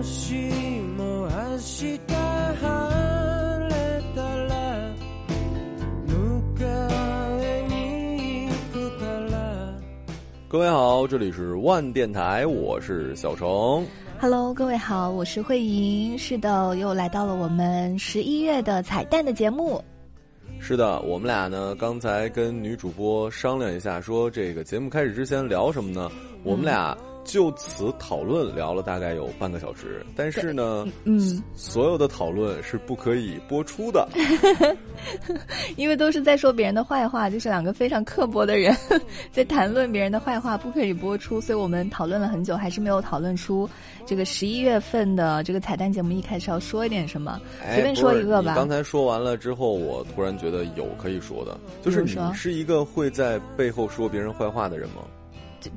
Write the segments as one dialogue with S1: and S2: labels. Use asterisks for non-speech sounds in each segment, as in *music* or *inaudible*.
S1: 各位好，这里是万电台，我是小程。
S2: Hello，各位好，我是慧莹。是的，又来到了我们十一月的彩蛋的节目。
S1: 是的，我们俩呢，刚才跟女主播商量一下，说这个节目开始之前聊什么呢？我们俩。就此讨论聊了大概有半个小时，但是呢，
S2: 嗯，
S1: 所有的讨论是不可以播出的，*laughs*
S2: 因为都是在说别人的坏话，就是两个非常刻薄的人 *laughs* 在谈论别人的坏话，不可以播出，所以我们讨论了很久，还是没有讨论出这个十一月份的这个彩蛋节目一开始要说一点什么，随便说一个吧。
S1: 刚才说完了之后，我突然觉得有可以说的，就是你是一个会在背后说别人坏话的人吗？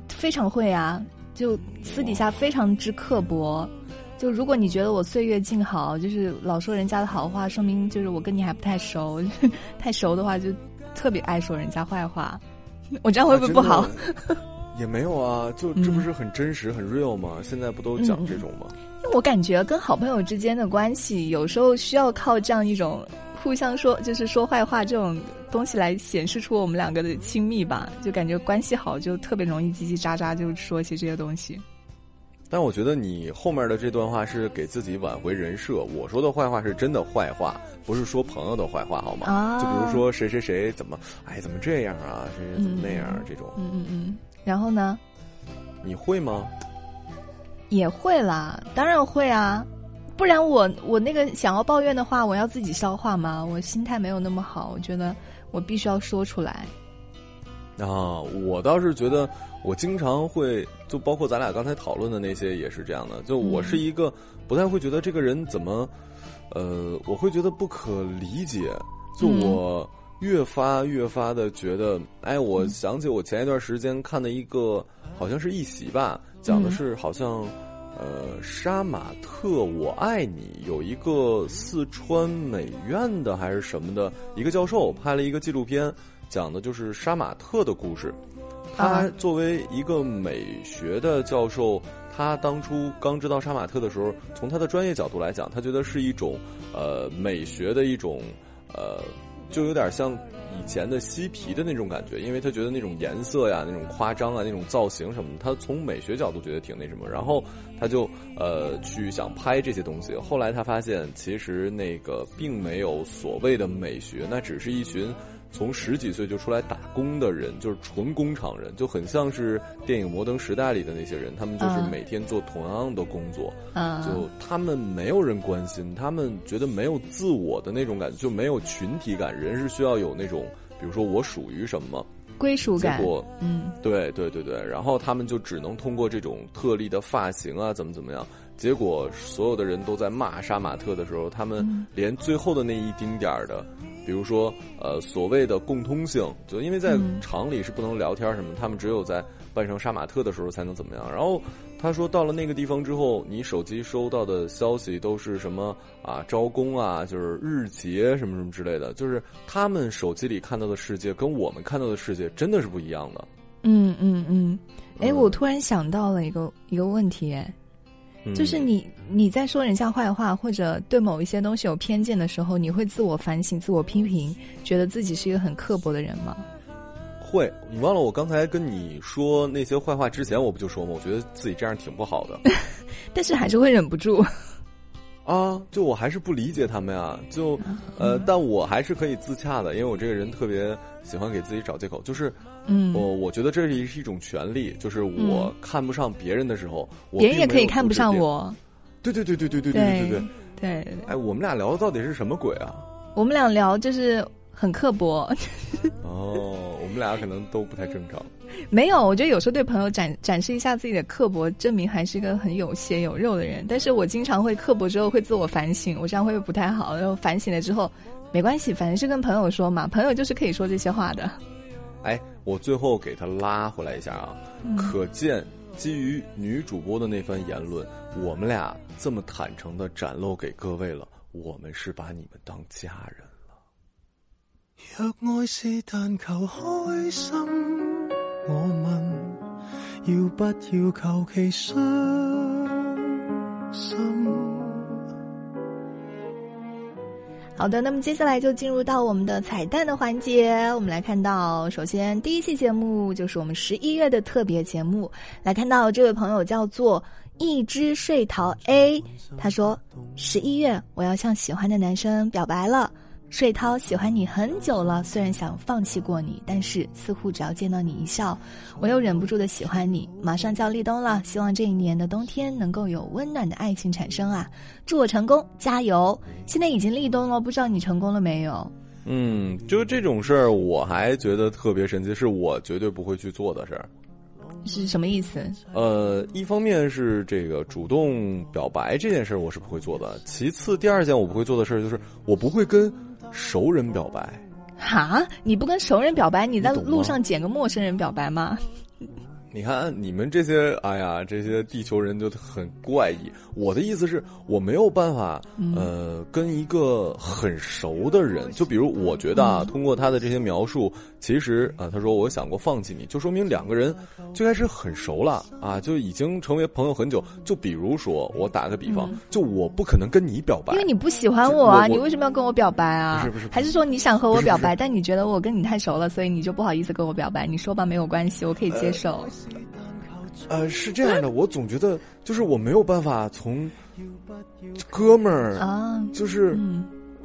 S2: 非常会啊。就私底下非常之刻薄，就如果你觉得我岁月静好，就是老说人家的好话，说明就是我跟你还不太熟，*laughs* 太熟的话就特别爱说人家坏话。我这样会不会不好？*laughs*
S1: 也没有啊，就这不是很真实、很 real 吗？现在不都讲这种吗？
S2: 因为我感觉跟好朋友之间的关系，有时候需要靠这样一种。互相说就是说坏话这种东西来显示出我们两个的亲密吧，就感觉关系好就特别容易叽叽喳喳，就说一些这些东西。
S1: 但我觉得你后面的这段话是给自己挽回人设，我说的坏话是真的坏话，不是说朋友的坏话，好吗？
S2: 啊，
S1: 就比如说谁谁谁怎么，哎，怎么这样啊？谁谁怎么那样这种？
S2: 嗯嗯嗯。然后呢？
S1: 你会吗？
S2: 也会啦，当然会啊。不然我我那个想要抱怨的话，我要自己消化吗？我心态没有那么好，我觉得我必须要说出来。
S1: 啊，我倒是觉得我经常会，就包括咱俩刚才讨论的那些也是这样的。就我是一个不太会觉得这个人怎么，呃，我会觉得不可理解。就我越发越发的觉得，哎，我想起我前一段时间看的一个，好像是一席吧，讲的是好像。呃，杀马特，我爱你。有一个四川美院的还是什么的一个教授拍了一个纪录片，讲的就是杀马特的故事。他作为一个美学的教授，他当初刚知道杀马特的时候，从他的专业角度来讲，他觉得是一种呃美学的一种呃，就有点像。以前的嬉皮的那种感觉，因为他觉得那种颜色呀、那种夸张啊、那种造型什么的，他从美学角度觉得挺那什么，然后他就呃去想拍这些东西。后来他发现，其实那个并没有所谓的美学，那只是一群。从十几岁就出来打工的人，就是纯工厂人，就很像是电影《摩登时代》里的那些人。他们就是每天做同样的工作，就他们没有人关心，他们觉得没有自我的那种感觉，就没有群体感。人是需要有那种，比如说我属于什么
S2: 归属感。
S1: 结果，
S2: 嗯，
S1: 对对对对，然后他们就只能通过这种特例的发型啊，怎么怎么样。结果所有的人都在骂杀马特的时候，他们连最后的那一丁点儿的。比如说，呃，所谓的共通性，就因为在厂里是不能聊天什么，他们只有在扮成杀马特的时候才能怎么样。然后他说，到了那个地方之后，你手机收到的消息都是什么啊？招工啊，就是日结什么什么之类的。就是他们手机里看到的世界跟我们看到的世界真的是不一样的。
S2: 嗯嗯嗯，哎，我突然想到了一个一个问题，哎。就是你你在说人家坏话或者对某一些东西有偏见的时候，你会自我反省、自我批评，觉得自己是一个很刻薄的人吗？
S1: 会，你忘了我刚才跟你说那些坏话之前，我不就说吗？我觉得自己这样挺不好的，*laughs*
S2: 但是还是会忍不住。
S1: 啊，就我还是不理解他们呀，就呃，但我还是可以自洽的，因为我这个人特别喜欢给自己找借口，就是，
S2: 嗯，
S1: 我我觉得这是是一种权利，就是我看不上别人的时候，
S2: 别人也可以看不上我。
S1: 对对对对对对对对
S2: 对
S1: 对。哎，我们俩聊的到底是什么鬼啊？
S2: 我们俩聊就是很刻薄。*laughs*
S1: 哦，我们俩可能都不太正常。
S2: 没有，我觉得有时候对朋友展展示一下自己的刻薄，证明还是一个很有血有肉的人。但是我经常会刻薄之后会自我反省，我这样会不会不太好？然后反省了之后，没关系，反正是跟朋友说嘛，朋友就是可以说这些话的。
S1: 哎，我最后给他拉回来一下啊，可见基于女主播的那番言论，我们俩这么坦诚的展露给各位了，我们是把你们当家人了。若爱是但求开心。我问要不要求其伤心
S2: 好的，那么接下来就进入到我们的彩蛋的环节。我们来看到，首先第一期节目就是我们十一月的特别节目。来看到这位朋友叫做一只睡桃 A，他说：十一月我要向喜欢的男生表白了。睡涛喜欢你很久了，虽然想放弃过你，但是似乎只要见到你一笑，我又忍不住的喜欢你。马上就要立冬了，希望这一年的冬天能够有温暖的爱情产生啊！祝我成功，加油！现在已经立冬了，不知道你成功了没有？
S1: 嗯，就这种事儿，我还觉得特别神奇，是我绝对不会去做的事儿。
S2: 是什么意思？
S1: 呃，一方面是这个主动表白这件事儿我是不会做的，其次第二件我不会做的事儿就是我不会跟。熟人表白，
S2: 哈？你不跟熟人表白，你在路上捡个陌生人表白吗？
S1: 你看，你们这些，哎呀，这些地球人就很怪异。我的意思是，我没有办法，呃，跟一个很熟的人，就比如，我觉得啊，通过他的这些描述，其实啊，他说我想过放弃你，就说明两个人最开始很熟了啊，就已经成为朋友很久。就比如说，我打个比方，就我不可能跟你表白，
S2: 因为你不喜欢我啊，你为什么要跟我表白啊？
S1: 不是不是，
S2: 还是说你想和我表白，但你觉得我跟你太熟了，所以你就不好意思跟我表白？你说吧，没有关系，我可以接受。
S1: 呃，是这样的，我总觉得就是我没有办法从哥们儿啊，就是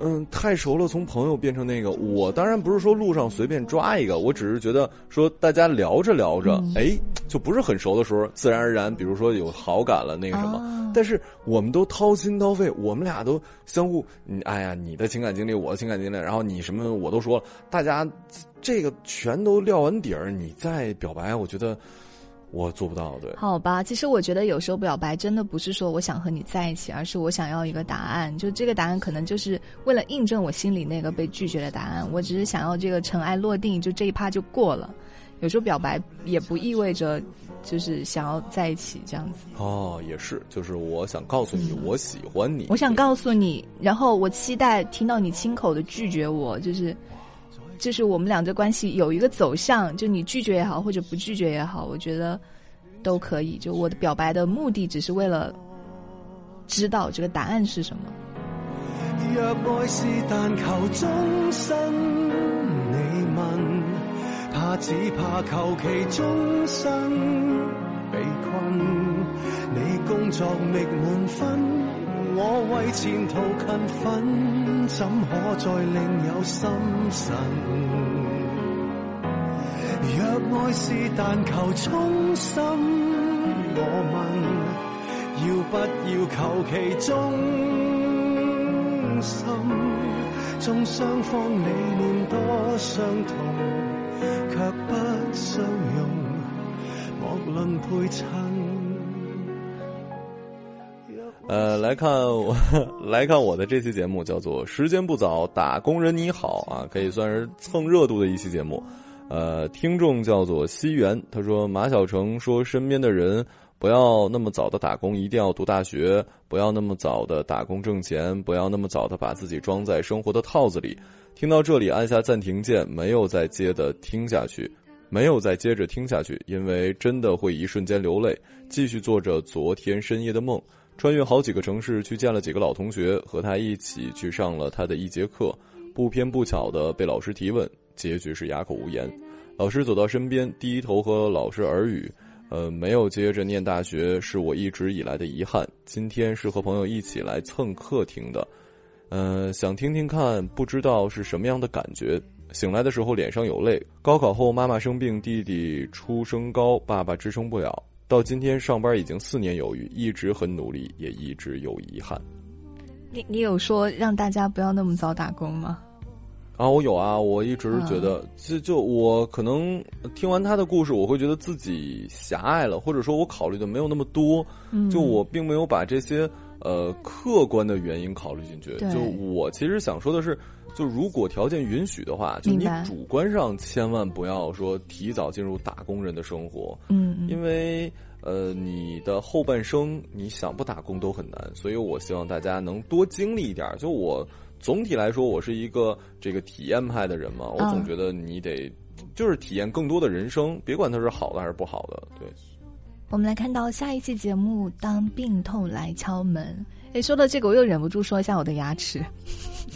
S1: 嗯，太熟了，从朋友变成那个。我当然不是说路上随便抓一个，我只是觉得说大家聊着聊着，哎，就不是很熟的时候，自然而然，比如说有好感了，那个什么。但是我们都掏心掏肺，我们俩都相互，哎呀，你的情感经历，我的情感经历，然后你什么我都说了，大家这个全都撂完底儿，你再表白，我觉得。我做不到，对。
S2: 好吧，其实我觉得有时候表白真的不是说我想和你在一起，而是我想要一个答案。就这个答案可能就是为了印证我心里那个被拒绝的答案。我只是想要这个尘埃落定，就这一趴就过了。有时候表白也不意味着就是想要在一起这样子。
S1: 哦，也是，就是我想告诉你我喜欢你。
S2: 我想告诉你，然后我期待听到你亲口的拒绝我，就是。就是我们俩这关系有一个走向，就你拒绝也好，或者不拒绝也好，我觉得都可以。就我的表白的目的，只是为了知道这个答案是什么。若爱是但求终身，你问，他只怕求其终生被困。你工作觅满分。我为前途勤奋，怎可再另有心神？若爱是但求衷心，我问，要不要求其忠心？纵双方理念多相同，却不相容，莫论配衬。
S1: 呃，来看我 *laughs* 来看我的这期节目叫做《时间不早》，打工人你好啊，可以算是蹭热度的一期节目。呃，听众叫做西元，他说马小成说身边的人不要那么早的打工，一定要读大学，不要那么早的打工挣钱，不要那么早的把自己装在生活的套子里。听到这里，按下暂停键，没有再接的听下去，没有再接着听下去，因为真的会一瞬间流泪，继续做着昨天深夜的梦。穿越好几个城市去见了几个老同学，和他一起去上了他的一节课，不偏不巧的被老师提问，结局是哑口无言。老师走到身边，低头和老师耳语：“呃，没有接着念大学，是我一直以来的遗憾。今天是和朋友一起来蹭课听的，呃，想听听看，不知道是什么样的感觉。醒来的时候脸上有泪。高考后妈妈生病，弟弟出生高，爸爸支撑不了。”到今天上班已经四年有余，一直很努力，也一直有遗憾。
S2: 你你有说让大家不要那么早打工吗？
S1: 啊，我有啊，我一直觉得，就就我可能听完他的故事，我会觉得自己狭隘了，或者说我考虑的没有那么多，就我并没有把这些呃客观的原因考虑进去。就我其实想说的是。就如果条件允许的话，就你主观上千万不要说提早进入打工人的生活，
S2: 嗯，
S1: 因为呃，你的后半生你想不打工都很难，所以我希望大家能多经历一点。就我总体来说，我是一个这个体验派的人嘛，我总觉得你得就是体验更多的人生，别管它是好的还是不好的，对。
S2: 我们来看到下一期节目，当病痛来敲门。哎，说到这个，我又忍不住说一下我的牙齿。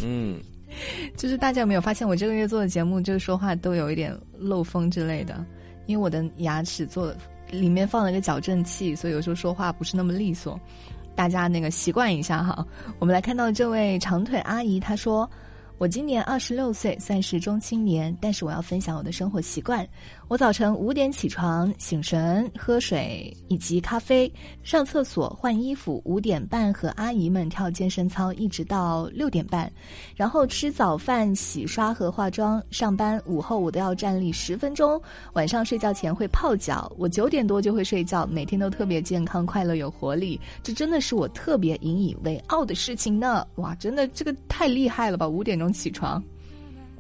S1: 嗯，*laughs*
S2: 就是大家有没有发现，我这个月做的节目，就是说话都有一点漏风之类的，因为我的牙齿做里面放了一个矫正器，所以有时候说话不是那么利索。大家那个习惯一下哈。我们来看到这位长腿阿姨，她说。我今年二十六岁，算是中青年，但是我要分享我的生活习惯。我早晨五点起床，醒神、喝水以及咖啡，上厕所、换衣服。五点半和阿姨们跳健身操，一直到六点半，然后吃早饭、洗刷和化妆。上班午后我都要站立十分钟。晚上睡觉前会泡脚。我九点多就会睡觉，每天都特别健康、快乐、有活力。这真的是我特别引以为傲的事情呢！哇，真的这个太厉害了吧！五点钟起床。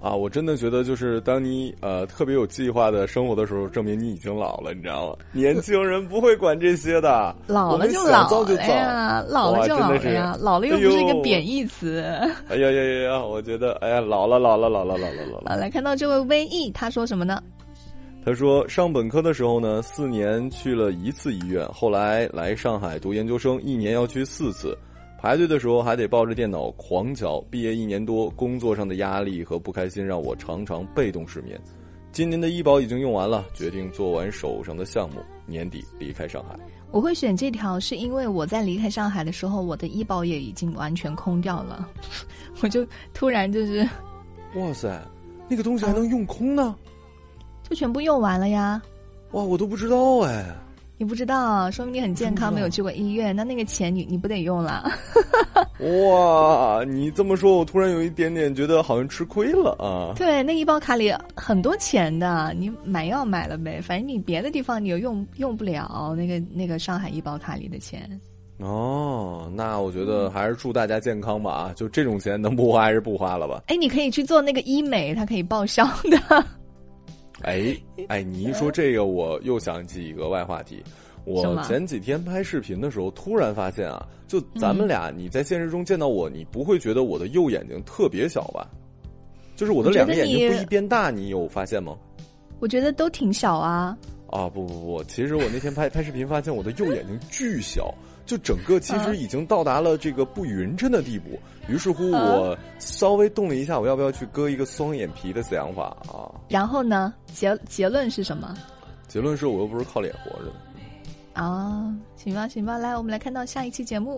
S1: 啊，我真的觉得，就是当你呃特别有计划的生活的时候，证明你已经老了，你知道吗？年轻人不会管这些的，
S2: 老了就老了呀，老了就老了呀，老了又不是一个贬义词。
S1: 哎呀呀呀呀！我觉得，哎呀，老了，老了，老了，老了，老了。
S2: 啊，来看到这位 V E，他说什么呢？
S1: 他说上本科的时候呢，四年去了一次医院，后来来上海读研究生，一年要去四次。排队的时候还得抱着电脑狂瞧，毕业一年多，工作上的压力和不开心让我常常被动失眠。今年的医保已经用完了，决定做完手上的项目，年底离开上海。
S2: 我会选这条，是因为我在离开上海的时候，我的医保也已经完全空掉了。*laughs* 我就突然就是，
S1: 哇塞，那个东西还能用空呢？
S2: 就全部用完了呀！
S1: 哇，我都不知道哎。
S2: 你不知道，说明你很健康，没有去过医院。那那个钱，你你不得用了？*laughs*
S1: 哇，你这么说，我突然有一点点觉得好像吃亏了啊。
S2: 对，那医保卡里很多钱的，你买药买了呗，反正你别的地方你又用用不了那个那个上海医保卡里的钱。
S1: 哦，那我觉得还是祝大家健康吧啊！就这种钱能不花还是不花了吧？
S2: 哎，你可以去做那个医美，它可以报销的。
S1: 哎哎，你一说这个，我又想起一个外话题。我前几天拍视频的时候，突然发现啊，就咱们俩，你在现实中见到我，你不会觉得我的右眼睛特别小吧？就是我的两个眼睛不一变大，你有发现吗？
S2: 我觉得都挺小啊。
S1: 啊不不不，其实我那天拍拍视频发现我的右眼睛巨小。就整个其实已经到达了这个不匀称的地步，于是乎我稍微动了一下，我要不要去割一个双眼皮的想法啊？
S2: 然后呢？结结论是什么？
S1: 结论是我又不是靠脸活着的。
S2: 啊，行吧，行吧，来，我们来看到下一期节目，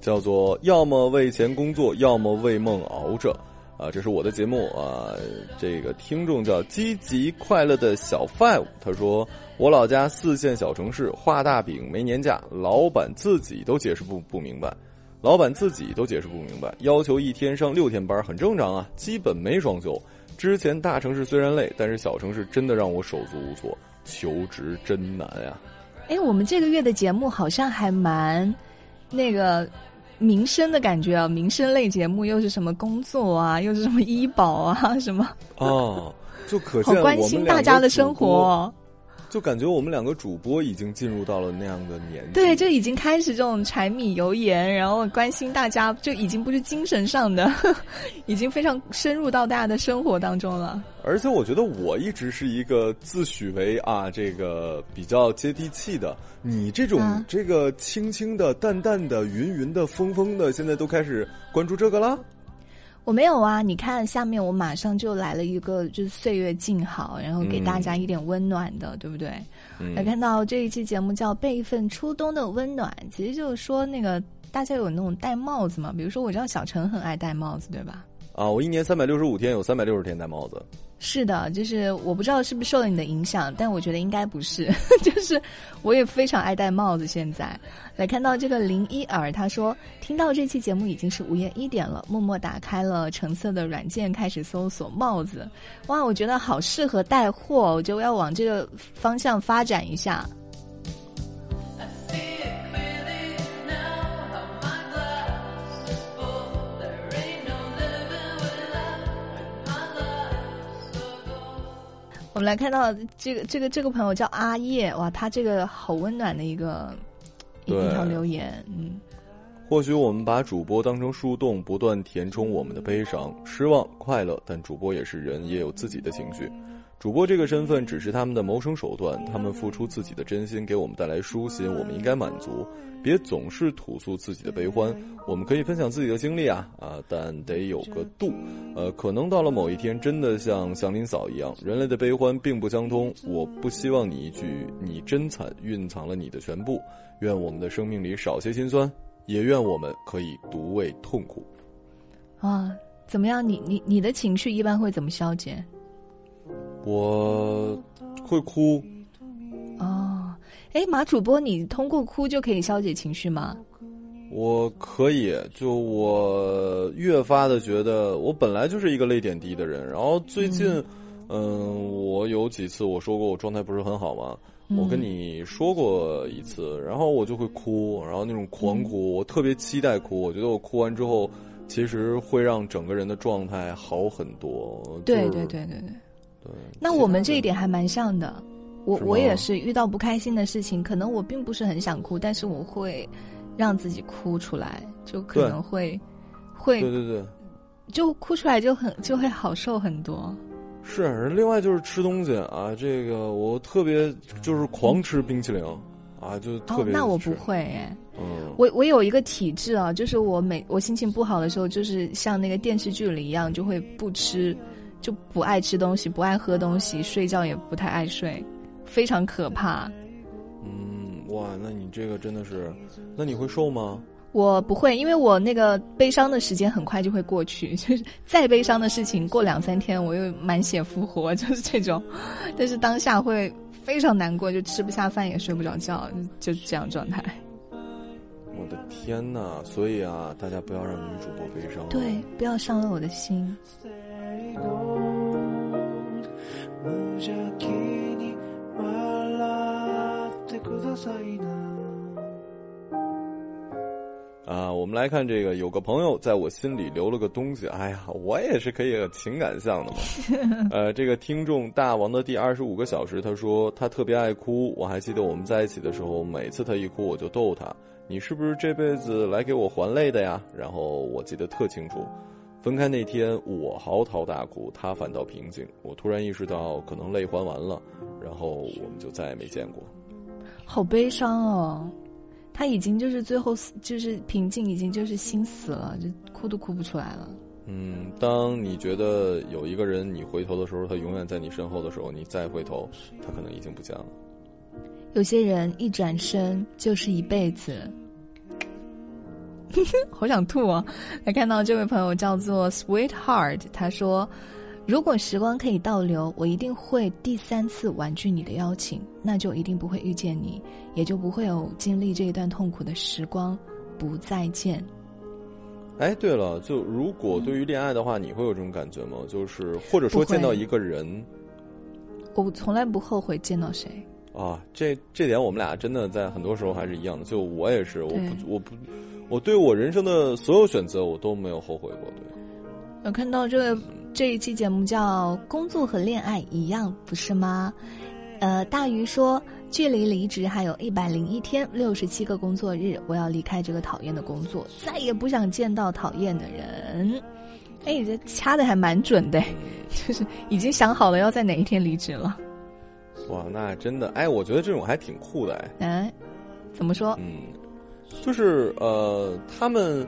S1: 叫做要么为钱工作，要么为梦熬着。啊，这是我的节目啊！这个听众叫积极快乐的小 five，他说：“我老家四线小城市，画大饼没年假，老板自己都解释不不明白，老板自己都解释不明白，要求一天上六天班很正常啊，基本没双休。之前大城市虽然累，但是小城市真的让我手足无措，求职真难呀。”
S2: 哎，我们这个月的节目好像还蛮那个。民生的感觉啊，民生类节目又是什么工作啊，又是什么医保啊，什么
S1: 哦，就可见
S2: 好关心大家的生活。
S1: 就感觉我们两个主播已经进入到了那样的年纪，
S2: 对，就已经开始这种柴米油盐，然后关心大家，就已经不是精神上的，*laughs* 已经非常深入到大家的生活当中了。
S1: 而且我觉得我一直是一个自诩为啊这个比较接地气的，你这种这个轻轻的、淡淡的、云云的、风风的，现在都开始关注这个了。
S2: 我没有啊，你看下面我马上就来了一个，就是岁月静好，然后给大家一点温暖的，对不对？来看到这一期节目叫《备份初冬的温暖》，其实就是说那个大家有那种戴帽子嘛，比如说我知道小陈很爱戴帽子，对吧？
S1: 啊，我一年三百六十五天，有三百六十天戴帽子。
S2: 是的，就是我不知道是不是受了你的影响，但我觉得应该不是。*laughs* 就是我也非常爱戴帽子。现在来看到这个林一尔，他说听到这期节目已经是午夜一点了，默默打开了橙色的软件，开始搜索帽子。哇，我觉得好适合带货，我就要往这个方向发展一下。们来看到这个这个这个朋友叫阿叶，哇，他这个好温暖的一个一条留言，嗯。
S1: 或许我们把主播当成树洞，不断填充我们的悲伤、失望、快乐，但主播也是人，也有自己的情绪。主播这个身份只是他们的谋生手段，他们付出自己的真心给我们带来舒心，我们应该满足，别总是吐诉自己的悲欢。我们可以分享自己的经历啊啊，但得有个度。呃，可能到了某一天，真的像祥林嫂一样，人类的悲欢并不相通。我不希望你一句“你真惨”蕴藏了你的全部。愿我们的生命里少些心酸，也愿我们可以独味痛苦。
S2: 啊，怎么样？你你你的情绪一般会怎么消解？
S1: 我会哭。
S2: 哦，哎，马主播，你通过哭就可以消解情绪吗？
S1: 我可以，就我越发的觉得，我本来就是一个泪点低的人。然后最近，嗯，我有几次我说过我状态不是很好嘛，我跟你说过一次，然后我就会哭，然后那种狂哭，我特别期待哭，我觉得我哭完之后，其实会让整个人的状态好很多。
S2: 对对对对对。那我们这一点还蛮像的，我我也是遇到不开心的事情，可能我并不是很想哭，但是我会让自己哭出来，就可能会会
S1: 对对对，
S2: 就哭出来就很就会好受很多。
S1: 是，另外就是吃东西啊，这个我特别就是狂吃冰淇淋啊，就特别。
S2: 那我不会哎，嗯，我我有一个体质啊，就是我每我心情不好的时候，就是像那个电视剧里一样，就会不吃。就不爱吃东西，不爱喝东西，睡觉也不太爱睡，非常可怕。
S1: 嗯，哇，那你这个真的是，那你会瘦吗？
S2: 我不会，因为我那个悲伤的时间很快就会过去，*laughs* 就是再悲伤的事情，过两三天我又满血复活，*laughs* 就是这种。但是当下会非常难过，就吃不下饭，也睡不着觉，就这样状态。
S1: 我的天呐！所以啊，大家不要让女主播悲伤，
S2: 对，不要伤了我的心。
S1: 啊，我们来看这个，有个朋友在我心里留了个东西。哎呀，我也是可以情感向的嘛。*laughs* 呃，这个听众大王的第二十五个小时，他说他特别爱哭。我还记得我们在一起的时候，每次他一哭，我就逗他：“你是不是这辈子来给我还泪的呀？”然后我记得特清楚。分开那天，我嚎啕大哭，他反倒平静。我突然意识到，可能泪还完了，然后我们就再也没见过。
S2: 好悲伤哦，他已经就是最后就是平静，已经就是心死了，就哭都哭不出来了。
S1: 嗯，当你觉得有一个人，你回头的时候，他永远在你身后的时候，你再回头，他可能已经不见了。
S2: 有些人一转身就是一辈子。*laughs* 好想吐啊！来看到这位朋友叫做 Sweetheart，他说：“如果时光可以倒流，我一定会第三次婉拒你的邀请，那就一定不会遇见你，也就不会有经历这一段痛苦的时光。不再见。”
S1: 哎，对了，就如果对于恋爱的话，你会有这种感觉吗？就是或者说见到一个人，
S2: 我从来不后悔见到谁
S1: 啊。这这点我们俩真的在很多时候还是一样的。就我也是，我不我不。我对我人生的所有选择，我都没有后悔过。对，
S2: 有看到这个这一期节目叫“工作和恋爱一样”，不是吗？呃，大鱼说，距离离职还有一百零一天，六十七个工作日，我要离开这个讨厌的工作，再也不想见到讨厌的人。哎，这掐的还蛮准的，*laughs* 就是已经想好了要在哪一天离职了。
S1: 哇，那真的，哎，我觉得这种还挺酷的，
S2: 哎。哎，怎么说？
S1: 嗯。就是呃，他们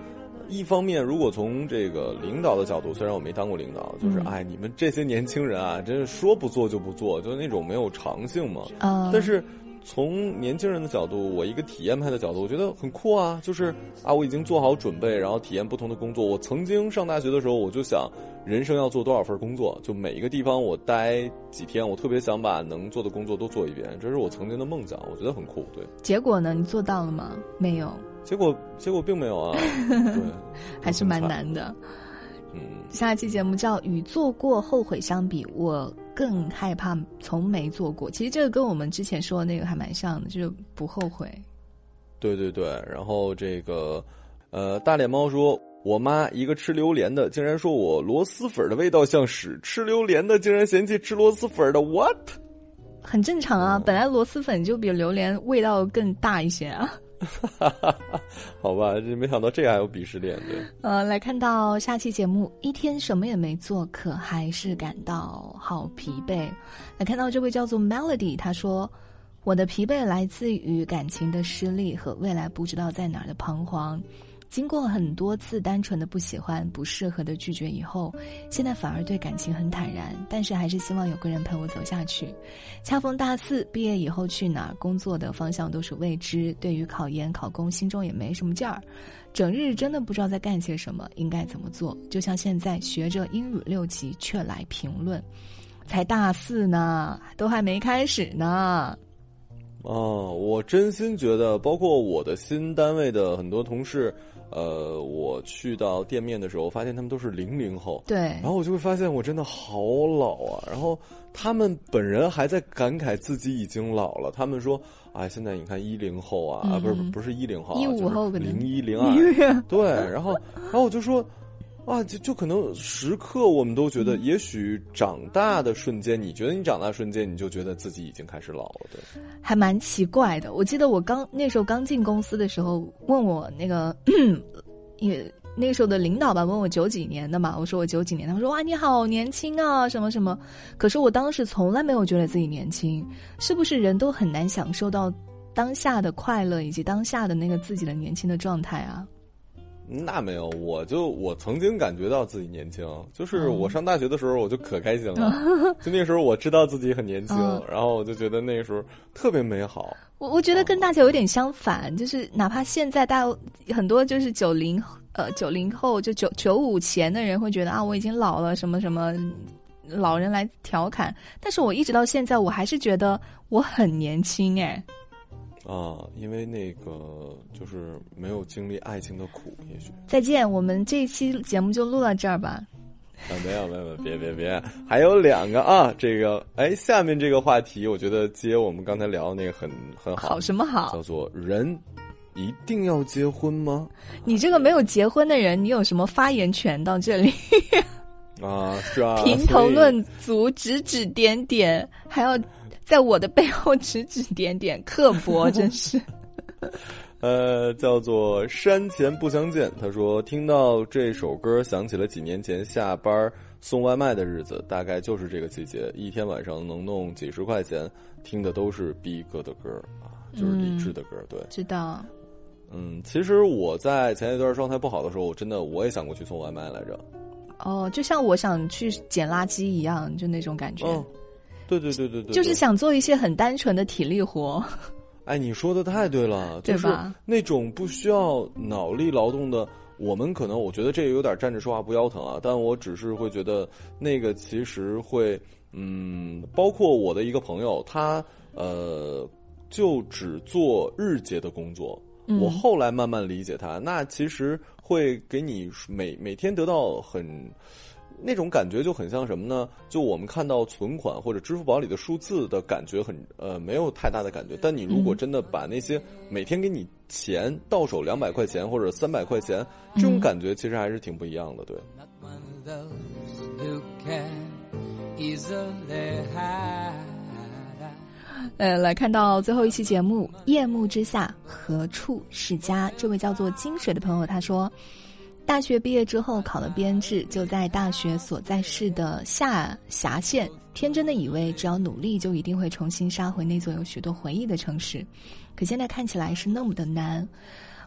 S1: 一方面，如果从这个领导的角度，虽然我没当过领导，就是哎，你们这些年轻人啊，真是说不做就不做，就是那种没有长性嘛。
S2: 啊，
S1: 但是从年轻人的角度，我一个体验派的角度，我觉得很酷啊。就是啊，我已经做好准备，然后体验不同的工作。我曾经上大学的时候，我就想。人生要做多少份工作？就每一个地方我待几天，我特别想把能做的工作都做一遍，这是我曾经的梦想，我觉得很酷。对，
S2: 结果呢？你做到了吗？没有。
S1: 结果结果并没有啊。对，*laughs*
S2: 还是蛮难的。
S1: 嗯。
S2: 下一期节目叫《与做过后悔相比，我更害怕从没做过》。其实这个跟我们之前说的那个还蛮像的，就是不后悔。
S1: 对对对，然后这个，呃，大脸猫说。我妈一个吃榴莲的，竟然说我螺蛳粉的味道像屎；吃榴莲的竟然嫌弃吃螺蛳粉的，what？
S2: 很正常啊，本来螺蛳粉就比榴莲味道更大一些啊。
S1: 哈 *laughs* 哈好吧，这没想到这还有鄙视链，对。
S2: 呃，来看到下期节目，一天什么也没做，可还是感到好疲惫。来看到这位叫做 Melody，他说：“我的疲惫来自于感情的失利和未来不知道在哪儿的彷徨。”经过很多次单纯的不喜欢、不适合的拒绝以后，现在反而对感情很坦然，但是还是希望有个人陪我走下去。恰逢大四毕业以后去哪儿工作的方向都是未知，对于考研考公心中也没什么劲儿，整日真的不知道在干些什么，应该怎么做？就像现在学着英语六级却来评论，才大四呢，*laughs* 都还没开始呢。
S1: 哦，我真心觉得，包括我的新单位的很多同事。呃，我去到店面的时候，发现他们都是零零后，
S2: 对，
S1: 然后我就会发现我真的好老啊。然后他们本人还在感慨自己已经老了。他们说：“啊，现在你看一零后啊，啊，不是不是一零后，
S2: 一五后
S1: 零一零二，对。”然后，然后我就说。啊，就就可能时刻我们都觉得，也许长大的瞬间，你觉得你长大瞬间，你就觉得自己已经开始老了，对。
S2: 还蛮奇怪的。我记得我刚那时候刚进公司的时候，问我那个也那时候的领导吧，问我九几年的嘛，我说我九几年，他说哇你好年轻啊，什么什么。可是我当时从来没有觉得自己年轻，是不是人都很难享受到当下的快乐以及当下的那个自己的年轻的状态啊？
S1: 那没有，我就我曾经感觉到自己年轻，就是我上大学的时候，我就可开心了。*laughs* 就那时候我知道自己很年轻，然后我就觉得那时候特别美好。
S2: 我我觉得跟大家有点相反，就是哪怕现在大很多就是九零呃九零后就九九五前的人会觉得啊我已经老了什么什么，老人来调侃，但是我一直到现在我还是觉得我很年轻哎。
S1: 啊，因为那个就是没有经历爱情的苦，也许
S2: 再见。我们这一期节目就录到这儿吧。
S1: 啊，没有没有，别别别，还有两个啊。这个哎，下面这个话题，我觉得接我们刚才聊的那个很很好。
S2: 好什么好？
S1: 叫做人一定要结婚吗？
S2: 你这个没有结婚的人，你有什么发言权到这里？
S1: 啊，是啊。*laughs*
S2: 评头论足，指指点点，还要。在我的背后指指点点，刻薄，*laughs* 真是。
S1: 呃，叫做山前不相见。他说，听到这首歌，想起了几年前下班送外卖的日子，大概就是这个季节，一天晚上能弄几十块钱，听的都是逼哥的歌啊，就是李志的歌。对，
S2: 知道。
S1: 嗯，其实我在前一段状态不好的时候，我真的我也想过去送外卖来着。
S2: 哦，就像我想去捡垃圾一样，就那种感觉。
S1: 对对对对对，
S2: 就是想做一些很单纯的体力活。
S1: 哎，你说的太对了，对吧那种不需要脑力劳动的，我们可能我觉得这个有点站着说话不腰疼啊，但我只是会觉得那个其实会，嗯，包括我的一个朋友，他呃，就只做日结的工作。我后来慢慢理解他，那其实会给你每每天得到很。那种感觉就很像什么呢？就我们看到存款或者支付宝里的数字的感觉很呃没有太大的感觉，但你如果真的把那些每天给你钱到手两百块钱或者三百块钱，这种感觉其实还是挺不一样的，对。
S2: 呃，来看到最后一期节目《夜幕之下何处是家》，这位叫做金水的朋友他说。大学毕业之后考了编制，就在大学所在市的下辖县，天真的以为只要努力就一定会重新杀回那座有许多回忆的城市，可现在看起来是那么的难。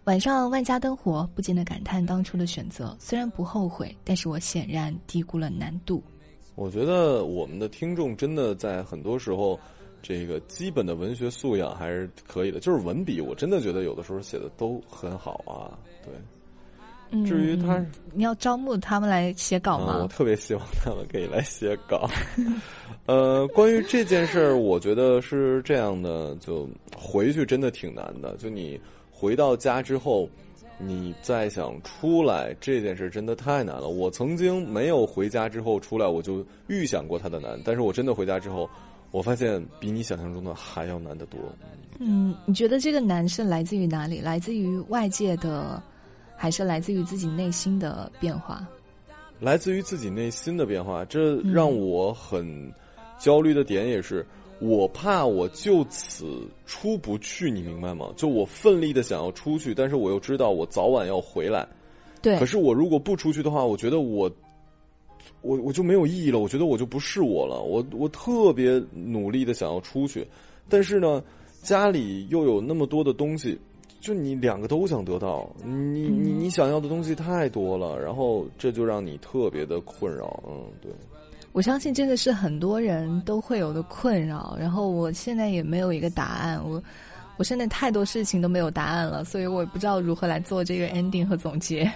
S2: 晚上万家灯火，不禁的感叹当初的选择，虽然不后悔，但是我显然低估了难度。
S1: 我觉得我们的听众真的在很多时候，这个基本的文学素养还是可以的，就是文笔，我真的觉得有的时候写的都很好啊，对。至于他，
S2: 你要招募他们来写稿吗？
S1: 我特别希望他们可以来写稿。*laughs* 呃，关于这件事儿，我觉得是这样的，就回去真的挺难的。就你回到家之后，你再想出来，这件事真的太难了。我曾经没有回家之后出来，我就预想过它的难，但是我真的回家之后，我发现比你想象中的还要难得多。
S2: 嗯，你觉得这个难是来自于哪里？来自于外界的？还是来自于自己内心的变化，
S1: 来自于自己内心的变化，这让我很焦虑的点也是，我怕我就此出不去，你明白吗？就我奋力的想要出去，但是我又知道我早晚要回来。
S2: 对
S1: 可，是我如果不出去的话，我觉得我，我我就没有意义了。我觉得我就不是我了。我我特别努力的想要出去，但是呢，家里又有那么多的东西，就你两个都想得到，你你你想要的东西太多了，然后这就让你特别的困扰。嗯，对。
S2: 我相信真的是很多人都会有的困扰。然后我现在也没有一个答案，我我现在太多事情都没有答案了，所以我也不知道如何来做这个 ending 和总结。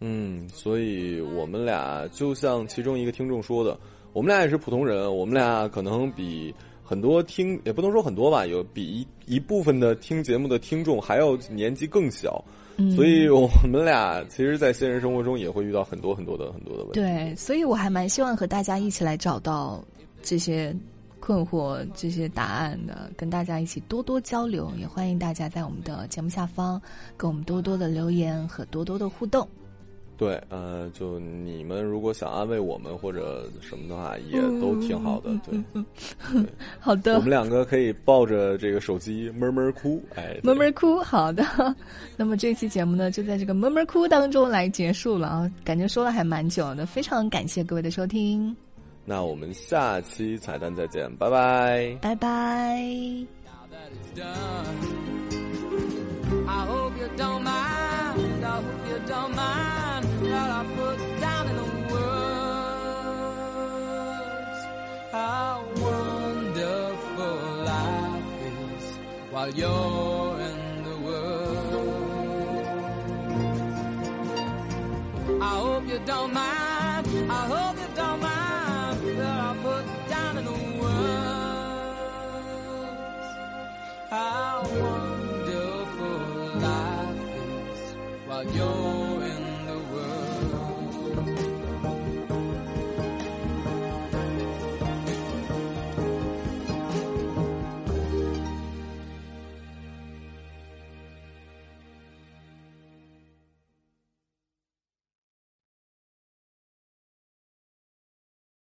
S1: 嗯，所以我们俩就像其中一个听众说的，我们俩也是普通人，我们俩可能比很多听也不能说很多吧，有比一一部分的听节目的听众还要年纪更小，
S2: 嗯，
S1: 所以我们俩其实，在现实生活中也会遇到很多很多的很多的问题。
S2: 对，所以我还蛮希望和大家一起来找到这些困惑、这些答案的，跟大家一起多多交流。也欢迎大家在我们的节目下方跟我们多多的留言和多多的互动。
S1: 对，呃，就你们如果想安慰我们或者什么的话，也都挺好的。对，*laughs*
S2: 好的
S1: 我们，两个可以抱着这个手机闷闷哭，哎，
S2: 闷闷哭。好的，*laughs* 那么这期节目呢，就在这个闷闷哭当中来结束了啊，感觉说了还蛮久的，非常感谢各位的收听，
S1: 那我们下期彩蛋再见，拜拜。
S2: 拜拜。
S3: done. I hope you don't mind. I hope you don't mind while you're in the world. I hope you don't mind.